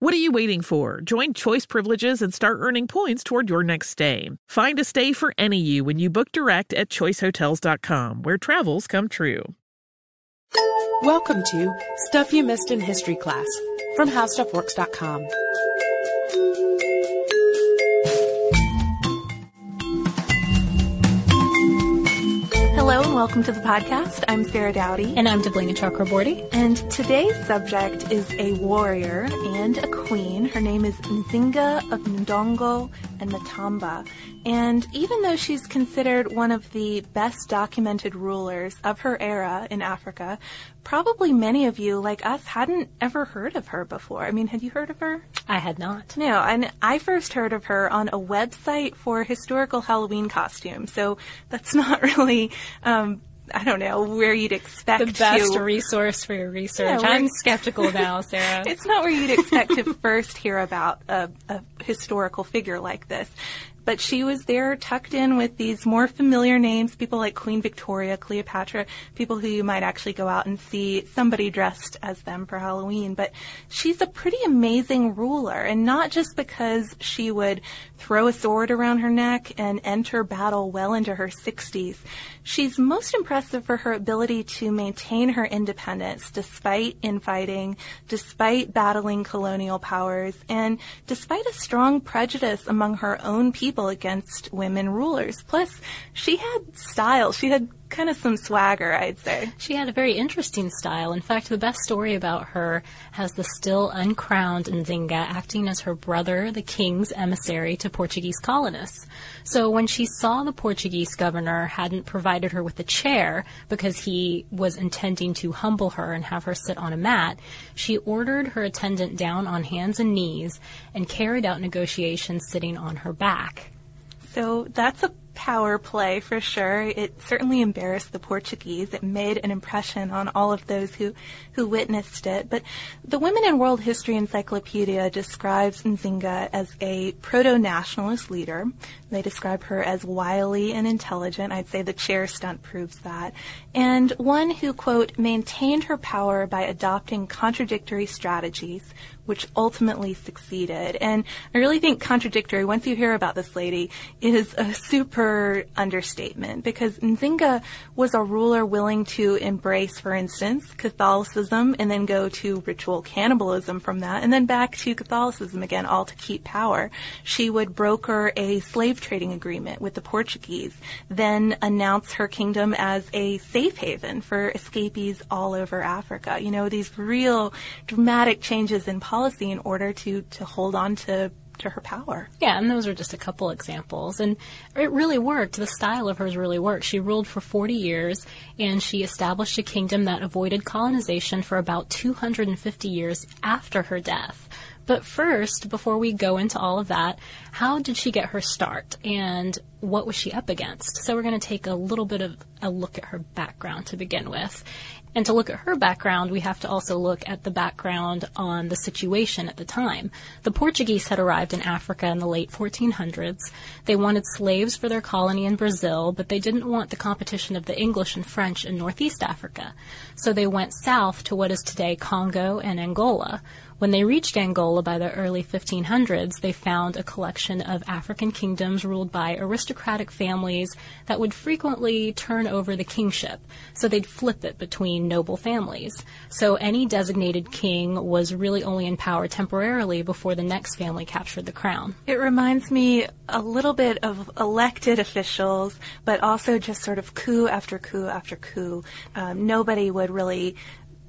What are you waiting for? Join Choice Privileges and start earning points toward your next stay. Find a stay for any you when you book direct at choicehotels.com, where travels come true. Welcome to Stuff You Missed in History class from HowStuffWorks.com. Hello and welcome to the podcast. I'm Sarah Dowdy. And I'm Deblina Chakraborty. And today's subject is a warrior and a queen. Her name is Nzinga of Ndongo and Matamba. And even though she's considered one of the best documented rulers of her era in Africa, probably many of you, like us, hadn't ever heard of her before. I mean, had you heard of her? I had not. No, and I first heard of her on a website for historical Halloween costumes. So that's not really um, I don't know where you'd expect the best to, resource for your research. Yeah, I'm skeptical now, Sarah. it's not where you'd expect to first hear about a, a historical figure like this. But she was there tucked in with these more familiar names, people like Queen Victoria, Cleopatra, people who you might actually go out and see somebody dressed as them for Halloween. But she's a pretty amazing ruler, and not just because she would throw a sword around her neck and enter battle well into her 60s. She's most impressive for her ability to maintain her independence despite infighting, despite battling colonial powers, and despite a strong prejudice among her own people against women rulers. Plus, she had style. She had kind of some swagger, I'd say. She had a very interesting style. In fact, the best story about her has the still uncrowned Nzinga acting as her brother, the king's emissary to Portuguese colonists. So when she saw the Portuguese governor hadn't provided her with a chair because he was intending to humble her and have her sit on a mat, she ordered her attendant down on hands and knees and carried out negotiations sitting on her back. So that's a power play for sure. It certainly embarrassed the Portuguese. It made an impression on all of those who, who witnessed it. But the Women in World History Encyclopedia describes Nzinga as a proto-nationalist leader. They describe her as wily and intelligent. I'd say the chair stunt proves that. And one who, quote, maintained her power by adopting contradictory strategies, which ultimately succeeded. And I really think contradictory, once you hear about this lady, is a super understatement because Nzinga was a ruler willing to embrace, for instance, Catholicism and then go to ritual cannibalism from that and then back to Catholicism again, all to keep power. She would broker a slave trading agreement with the Portuguese, then announce her kingdom as a safe haven for escapees all over Africa. You know, these real dramatic changes in policy policy in order to, to hold on to to her power. Yeah, and those are just a couple examples. And it really worked. The style of hers really worked. She ruled for 40 years, and she established a kingdom that avoided colonization for about 250 years after her death. But first, before we go into all of that, how did she get her start and what was she up against? So we're going to take a little bit of a look at her background to begin with. And to look at her background, we have to also look at the background on the situation at the time. The Portuguese had arrived in Africa in the late 1400s. They wanted slaves for their colony in Brazil, but they didn't want the competition of the English and French in Northeast Africa. So they went south to what is today Congo and Angola. When they reached Angola by the early 1500s, they found a collection of African kingdoms ruled by aristocratic families that would frequently turn over the kingship. So they'd flip it between noble families. So any designated king was really only in power temporarily before the next family captured the crown. It reminds me a little bit of elected officials, but also just sort of coup after coup after coup. Um, nobody would really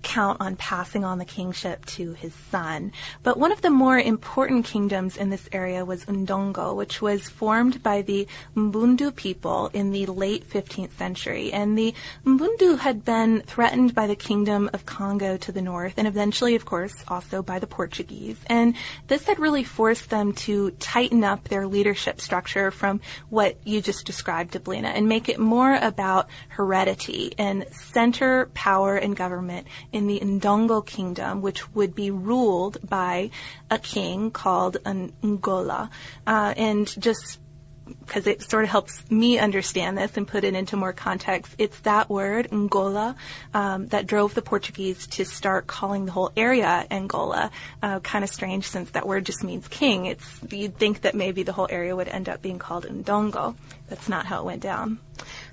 count on passing on the kingship to his son. But one of the more important kingdoms in this area was Ndongo, which was formed by the Mbundu people in the late 15th century. And the Mbundu had been threatened by the kingdom of Congo to the north, and eventually, of course, also by the Portuguese. And this had really forced them to tighten up their leadership structure from what you just described, Deblina, and make it more about heredity and center power and government in the Ndongo kingdom, which would be ruled by a king called an Ngola. Uh, and just because it sort of helps me understand this and put it into more context. It's that word, Ngola, um, that drove the Portuguese to start calling the whole area Angola. Uh, kind of strange since that word just means king. It's you'd think that maybe the whole area would end up being called Ndongo. That's not how it went down.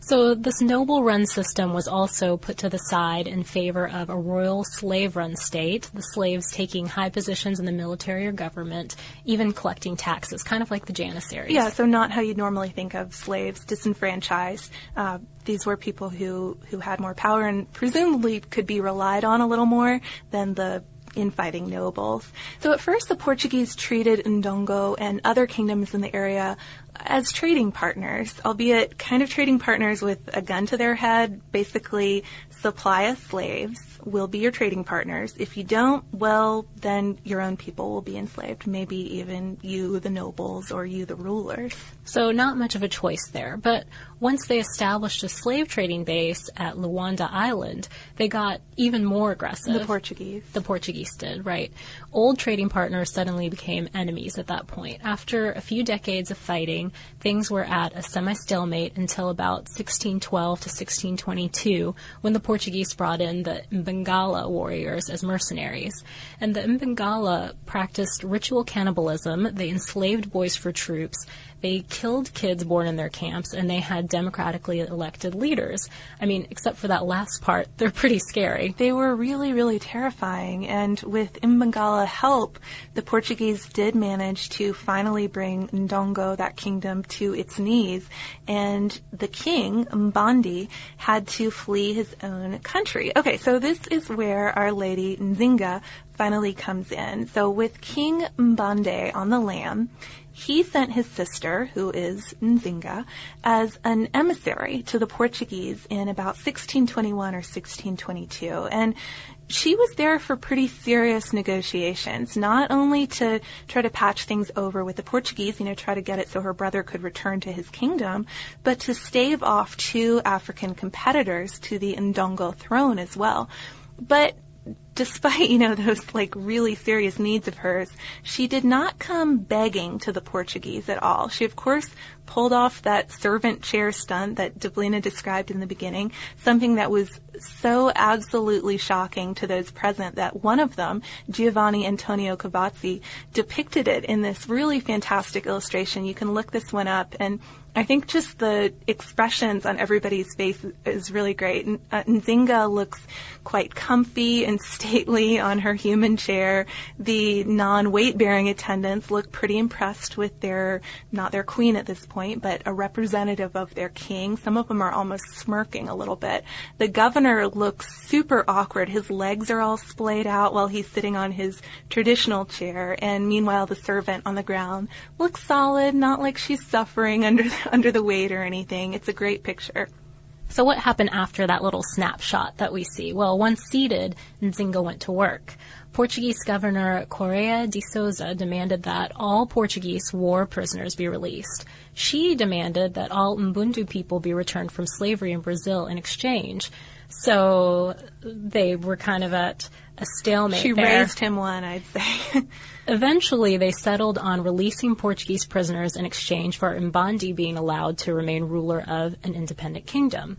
So this noble run system was also put to the side in favor of a royal slave run state, the slaves taking high positions in the military or government, even collecting taxes, kind of like the Janissaries. Yeah, so not how you'd normally think of slaves disenfranchised. Uh, these were people who, who had more power and presumably could be relied on a little more than the infighting nobles. So at first the Portuguese treated Ndongo and other kingdoms in the area as trading partners, albeit kind of trading partners with a gun to their head, basically supply us slaves, we'll be your trading partners. If you don't, well, then your own people will be enslaved, maybe even you, the nobles, or you, the rulers. So not much of a choice there, but once they established a slave trading base at Luanda Island, they got even more aggressive. The Portuguese. The Portuguese did, right. Old trading partners suddenly became enemies at that point. After a few decades of fighting, things were at a semi-stalemate until about 1612 to 1622, when the Portuguese brought in the Mbangala warriors as mercenaries. And the Mbangala practiced ritual cannibalism, they enslaved boys for troops, they killed kids born in their camps, and they had democratically elected leaders. I mean, except for that last part, they're pretty scary. They were really, really terrifying, and with Mbangala help, the Portuguese did manage to finally bring Ndongo, that kingdom, to its knees, and the king, Mbandi, had to flee his own country. Okay, so this is where Our Lady Nzinga finally comes in. So with King Mbande on the lam, he sent his sister, who is Nzinga, as an emissary to the Portuguese in about 1621 or 1622. And she was there for pretty serious negotiations, not only to try to patch things over with the Portuguese, you know, try to get it so her brother could return to his kingdom, but to stave off two African competitors to the Ndongo throne as well. But despite, you know, those like really serious needs of hers, she did not come begging to the Portuguese at all. She, of course, pulled off that servant chair stunt that Deblina described in the beginning, something that was so absolutely shocking to those present that one of them, Giovanni Antonio Cavazzi, depicted it in this really fantastic illustration. You can look this one up and I think just the expressions on everybody's face is really great. Uh, Nzinga looks quite comfy and stately on her human chair. The non-weight bearing attendants look pretty impressed with their, not their queen at this point, but a representative of their king. Some of them are almost smirking a little bit. The governor looks super awkward. His legs are all splayed out while he's sitting on his traditional chair, and meanwhile the servant on the ground looks solid, not like she's suffering under, under the weight or anything. It's a great picture. So what happened after that little snapshot that we see? Well, once seated, Nzinga went to work. Portuguese Governor Correia de Souza demanded that all Portuguese war prisoners be released. She demanded that all Mbundu people be returned from slavery in Brazil in exchange. So they were kind of at a stalemate. She there. raised him one, I'd say. Eventually, they settled on releasing Portuguese prisoners in exchange for Mbandi being allowed to remain ruler of an independent kingdom.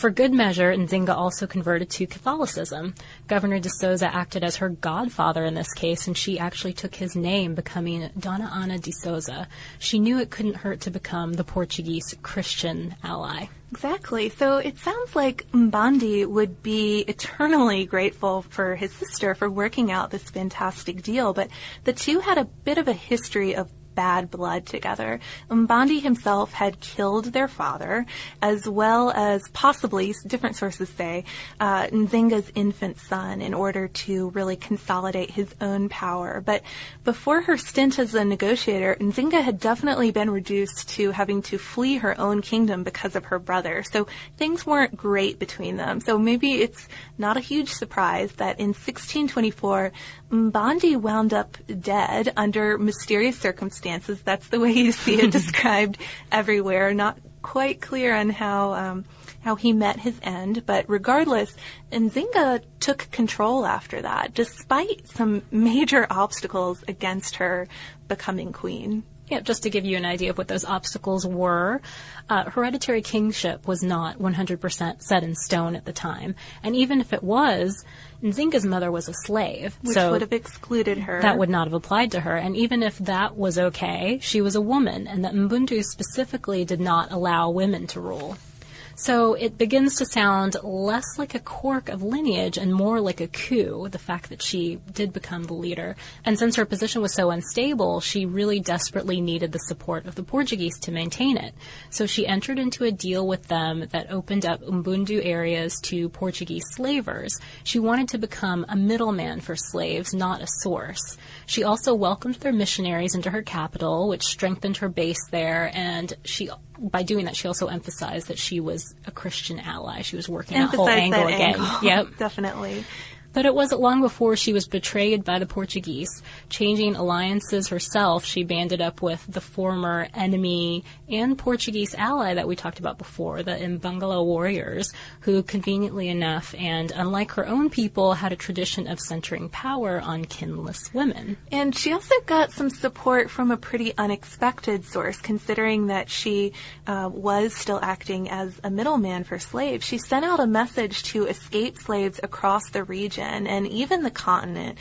For good measure, Nzinga also converted to Catholicism. Governor de Souza acted as her godfather in this case, and she actually took his name, becoming Dona Ana de Souza. She knew it couldn't hurt to become the Portuguese Christian ally. Exactly. So it sounds like Mbandi would be eternally grateful for his sister for working out this fantastic deal, but the two had a bit of a history of bad blood together. Mbandi himself had killed their father, as well as possibly, different sources say, uh, Nzinga's infant son in order to really consolidate his own power. But before her stint as a negotiator, Nzinga had definitely been reduced to having to flee her own kingdom because of her brother. So things weren't great between them. So maybe it's not a huge surprise that in 1624, Mbandi wound up dead under mysterious circumstances. That's the way you see it described everywhere. Not quite clear on how um, how he met his end, but regardless, Nzinga took control after that, despite some major obstacles against her becoming queen. Yeah, just to give you an idea of what those obstacles were, uh, hereditary kingship was not 100% set in stone at the time. And even if it was, Nzinga's mother was a slave. Which so would have excluded her. That would not have applied to her. And even if that was okay, she was a woman, and that Mbundu specifically did not allow women to rule. So it begins to sound less like a quirk of lineage and more like a coup, the fact that she did become the leader. And since her position was so unstable, she really desperately needed the support of the Portuguese to maintain it. So she entered into a deal with them that opened up Umbundu areas to Portuguese slavers. She wanted to become a middleman for slaves, not a source. She also welcomed their missionaries into her capital, which strengthened her base there, and she by doing that, she also emphasized that she was a Christian ally. She was working that whole angle that again. Angle. Yep, definitely. But it wasn't long before she was betrayed by the Portuguese. Changing alliances herself, she banded up with the former enemy and Portuguese ally that we talked about before, the Imbangala warriors, who conveniently enough, and unlike her own people, had a tradition of centering power on kinless women. And she also got some support from a pretty unexpected source, considering that she uh, was still acting as a middleman for slaves. She sent out a message to escaped slaves across the region and even the continent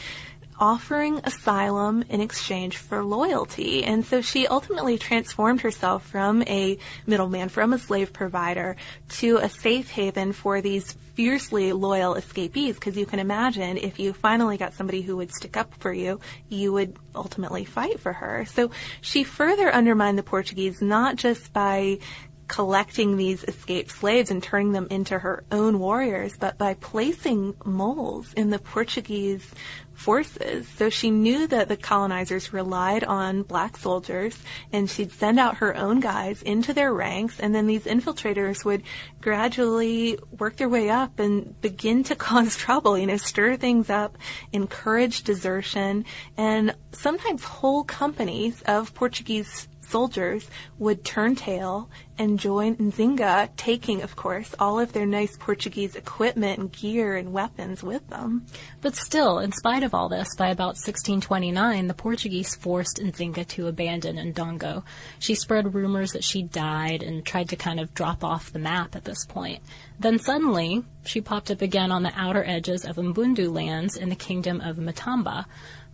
offering asylum in exchange for loyalty. And so she ultimately transformed herself from a middleman, from a slave provider, to a safe haven for these fiercely loyal escapees. Because you can imagine if you finally got somebody who would stick up for you, you would ultimately fight for her. So she further undermined the Portuguese not just by collecting these escaped slaves and turning them into her own warriors, but by placing moles in the Portuguese forces. So she knew that the colonizers relied on black soldiers and she'd send out her own guys into their ranks and then these infiltrators would gradually work their way up and begin to cause trouble, you know, stir things up, encourage desertion, and sometimes whole companies of Portuguese soldiers would turn tail and join Nzinga, taking, of course, all of their nice Portuguese equipment and gear and weapons with them. But still, in spite of all this, by about 1629, the Portuguese forced Nzinga to abandon Ndongo. She spread rumors that she died and tried to kind of drop off the map at this point. Then suddenly, she popped up again on the outer edges of Mbundu lands in the kingdom of Matamba.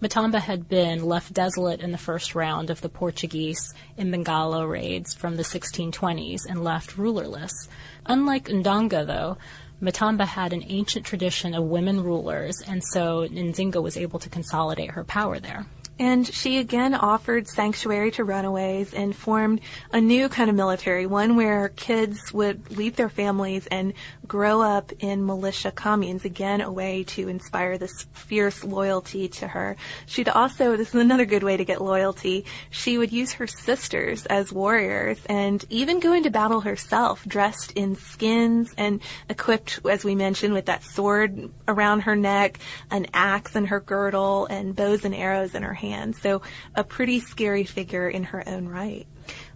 Matamba had been left desolate in the first round of the Portuguese Imbangala raids from the 1620s and left rulerless. Unlike Ndongo, though, Matamba had an ancient tradition of women rulers, and so Nzinga was able to consolidate her power there. And she again offered sanctuary to runaways and formed a new kind of military, one where kids would leave their families and grow up in militia communes, again a way to inspire this fierce loyalty to her. She'd also, this is another good way to get loyalty, she would use her sisters as warriors and even go into battle herself, dressed in skins and equipped, as we mentioned, with that sword around her neck, an axe in her girdle, and bows and arrows in her hand hand. So a pretty scary figure in her own right.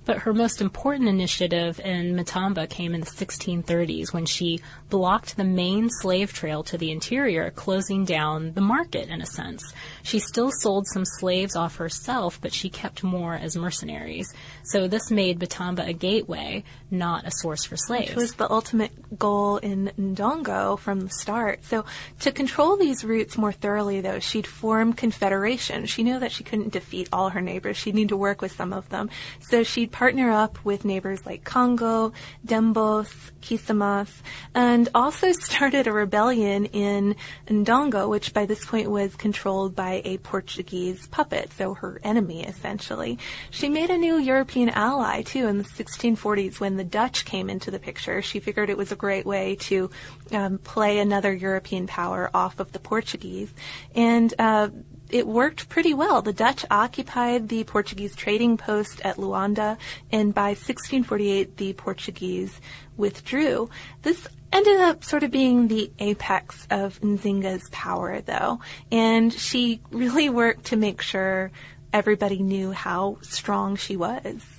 But her most important initiative in Matamba came in the 1630s when she blocked the main slave trail to the interior, closing down the market in a sense. She still sold some slaves off herself, but she kept more as mercenaries. So this made Matamba a gateway, not a source for slaves. Which was the ultimate goal in Ndongo from the start. So to control these routes more thoroughly, though, she'd form confederations. She knew that she couldn't defeat all her neighbors. She'd need to work with some of them. So she'd partner up with neighbors like Congo, Dembos, Kisamas, and also started a rebellion in Ndongo, which by this point was controlled by a Portuguese puppet, so her enemy essentially. She made a new European ally too in the 1640s when the Dutch came into the picture. She figured it was a great way to um, play another European power off of the Portuguese. And uh, it worked pretty well. The Dutch occupied the Portuguese trading post at Luanda, and by 1648, the Portuguese withdrew. This ended up sort of being the apex of Nzinga's power, though, and she really worked to make sure everybody knew how strong she was.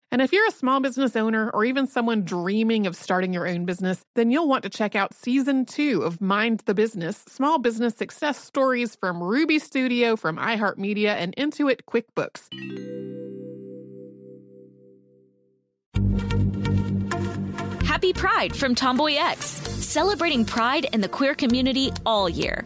And if you're a small business owner or even someone dreaming of starting your own business, then you'll want to check out season two of Mind the Business Small Business Success Stories from Ruby Studio, from iHeartMedia, and Intuit QuickBooks. Happy Pride from Tomboy X, celebrating pride in the queer community all year.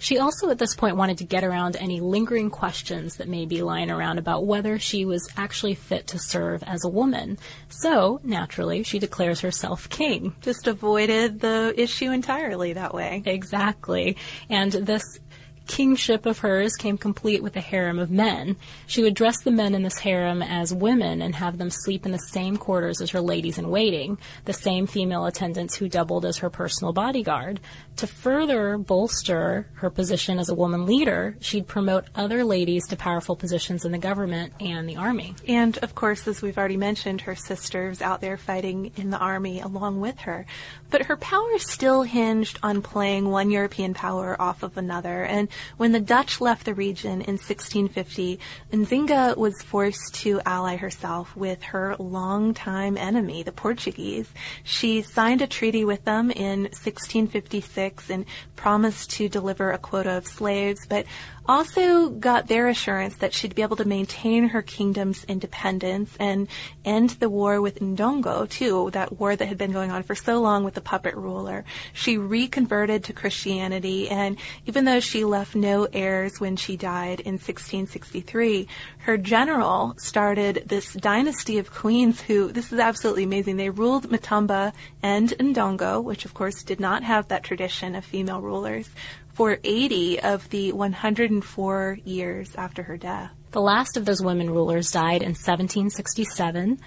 She also at this point wanted to get around any lingering questions that may be lying around about whether she was actually fit to serve as a woman. So, naturally, she declares herself king. Just avoided the issue entirely that way. Exactly. And this kingship of hers came complete with a harem of men. She would dress the men in this harem as women and have them sleep in the same quarters as her ladies in waiting, the same female attendants who doubled as her personal bodyguard. To further bolster her position as a woman leader, she'd promote other ladies to powerful positions in the government and the army. And of course, as we've already mentioned, her sisters out there fighting in the army along with her. But her power still hinged on playing one European power off of another. And when the Dutch left the region in 1650, Nzinga was forced to ally herself with her longtime enemy, the Portuguese. She signed a treaty with them in 1656 and promised to deliver a quota of slaves, but also got their assurance that she'd be able to maintain her kingdom's independence and end the war with Ndongo, too, that war that had been going on for so long with the puppet ruler. She reconverted to Christianity, and even though she left no heirs when she died in 1663, her general started this dynasty of queens who, this is absolutely amazing, they ruled Matamba and Ndongo, which of course did not have that tradition of female rulers, for 80 of the 104 years after her death. The last of those women rulers died in 1767.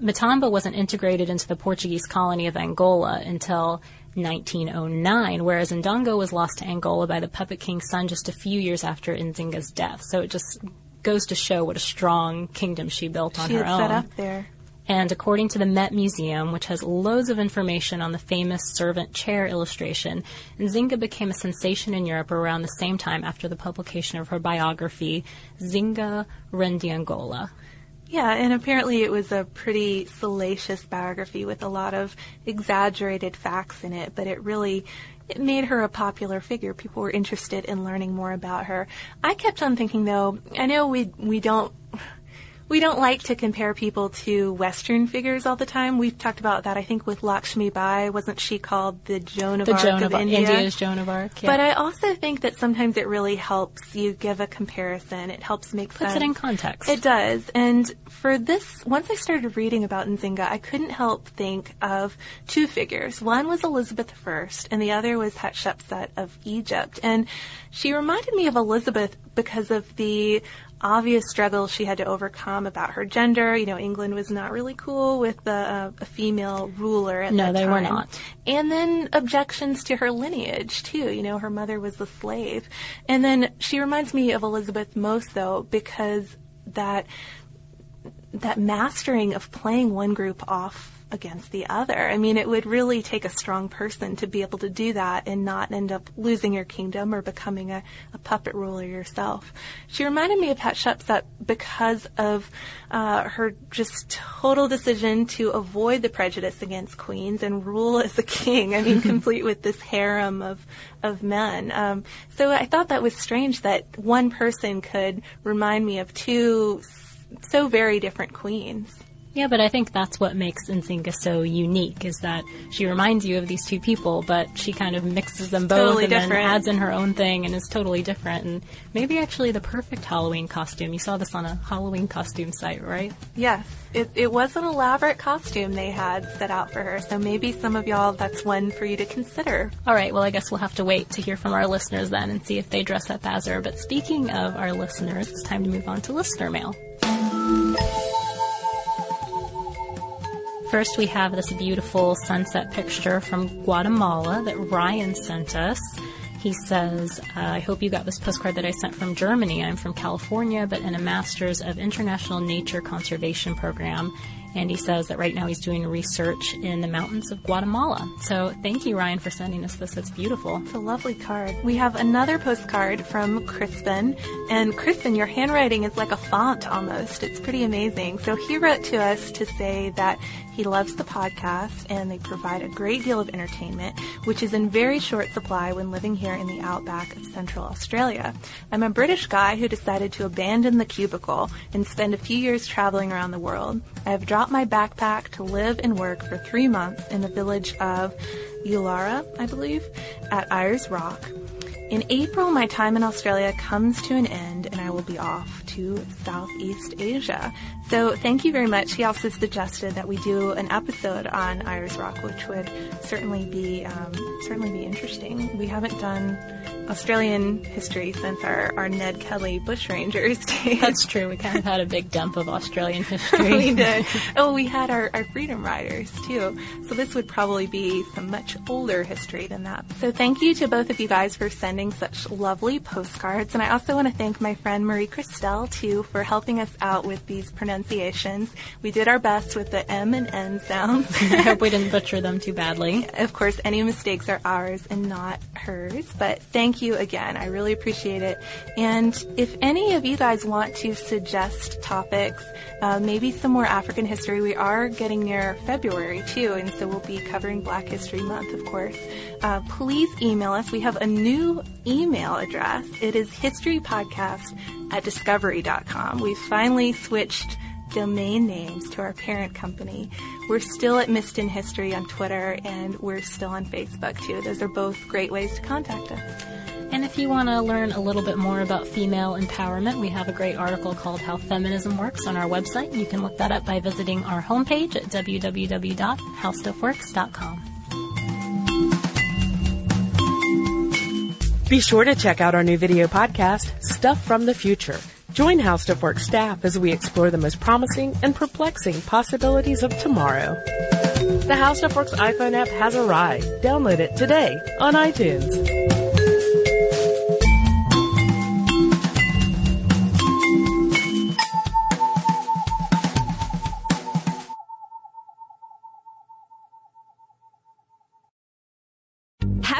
Matamba wasn't integrated into the Portuguese colony of Angola until 1909, whereas Ndongo was lost to Angola by the puppet king's son just a few years after Nzinga's death. So it just goes to show what a strong kingdom she built on she her had own. set up there. And according to the Met Museum, which has loads of information on the famous servant chair illustration, Nzinga became a sensation in Europe around the same time after the publication of her biography, Zinga Reine d'Angola. Yeah, and apparently it was a pretty salacious biography with a lot of exaggerated facts in it, but it really it made her a popular figure. People were interested in learning more about her. I kept on thinking though, I know we we don't we don't like to compare people to Western figures all the time. We've talked about that, I think, with Lakshmi Bai. Wasn't she called the Joan of The Arc Joan of, of India? India's Joan of Arc. Yeah. But I also think that sometimes it really helps you give a comparison. It helps make Puts sense. it in context. It does. And for this, once I started reading about Nzinga, I couldn't help think of two figures. One was Elizabeth I, and the other was Hatshepsut of Egypt. And she reminded me of Elizabeth because of the obvious struggles she had to overcome about her gender. You know, England was not really cool with uh, a female ruler at No, that they were not. And then objections to her lineage, too. You know, her mother was a slave. And then she reminds me of Elizabeth most, though, because that that mastering of playing one group off against the other. I mean, it would really take a strong person to be able to do that and not end up losing your kingdom or becoming a, a puppet ruler yourself. She reminded me of Hatshepsut because of uh, her just total decision to avoid the prejudice against queens and rule as a king. I mean, complete with this harem of of men. Um, so I thought that was strange that one person could remind me of two so very different queens. Yeah, but I think that's what makes Nzinga so unique is that she reminds you of these two people, but she kind of mixes them both Totally and then adds in her own thing and is totally different and maybe actually the perfect Halloween costume. You saw this on a Halloween costume site, right? Yes, it, it was an elaborate costume they had set out for her, so maybe some of y'all, that's one for you to consider. All right, well, I guess we'll have to wait to hear from our listeners then and see if they dress up as her. But speaking of our listeners, it's time to move on to listener mail. First, we have this beautiful sunset picture from Guatemala that Ryan sent us. He says, uh, I hope you got this postcard that I sent from Germany. I'm from California, but in a Master's of International Nature Conservation program. And he says that right now he's doing research in the mountains of Guatemala. So thank you, Ryan, for sending us this. It's beautiful. It's a lovely card. We have another postcard from Crispin, and Crispin, your handwriting is like a font almost. It's pretty amazing. So he wrote to us to say that he loves the podcast and they provide a great deal of entertainment, which is in very short supply when living here in the outback of Central Australia. I'm a British guy who decided to abandon the cubicle and spend a few years traveling around the world. I have dropped my backpack to live and work for three months in the village of Yulara, I believe, at Ayers Rock. In April, my time in Australia comes to an end and I will be off to Southeast Asia. So thank you very much. He also suggested that we do an episode on Ayers Rock, which would certainly be um, certainly be interesting. We haven't done Australian history since our, our Ned Kelly bushrangers days. That's true. We kind of had a big dump of Australian history. we did. Oh, we had our, our freedom riders too. So this would probably be some much older history than that. So thank you to both of you guys for sending such lovely postcards. And I also want to thank my friend Marie Christelle too for helping us out with these pronunciations. We did our best with the M and N sounds. I hope we didn't butcher them too badly. Of course, any mistakes are ours and not hers. But thank you again. I really appreciate it. And if any of you guys want to suggest topics, uh, maybe some more African history, we are getting near February too, and so we'll be covering Black History Month, of course. Uh, please email us. We have a new email address. It is historypodcast at discovery.com. We've finally switched domain names to our parent company. We're still at Missed in History on Twitter and we're still on Facebook too. Those are both great ways to contact us. And if you want to learn a little bit more about female empowerment, we have a great article called How Feminism Works on our website. You can look that up by visiting our homepage at www.howstuffworks.com. Be sure to check out our new video podcast, Stuff from the Future. Join How Stuff Works staff as we explore the most promising and perplexing possibilities of tomorrow. The How Stuff Works iPhone app has arrived. Download it today on iTunes.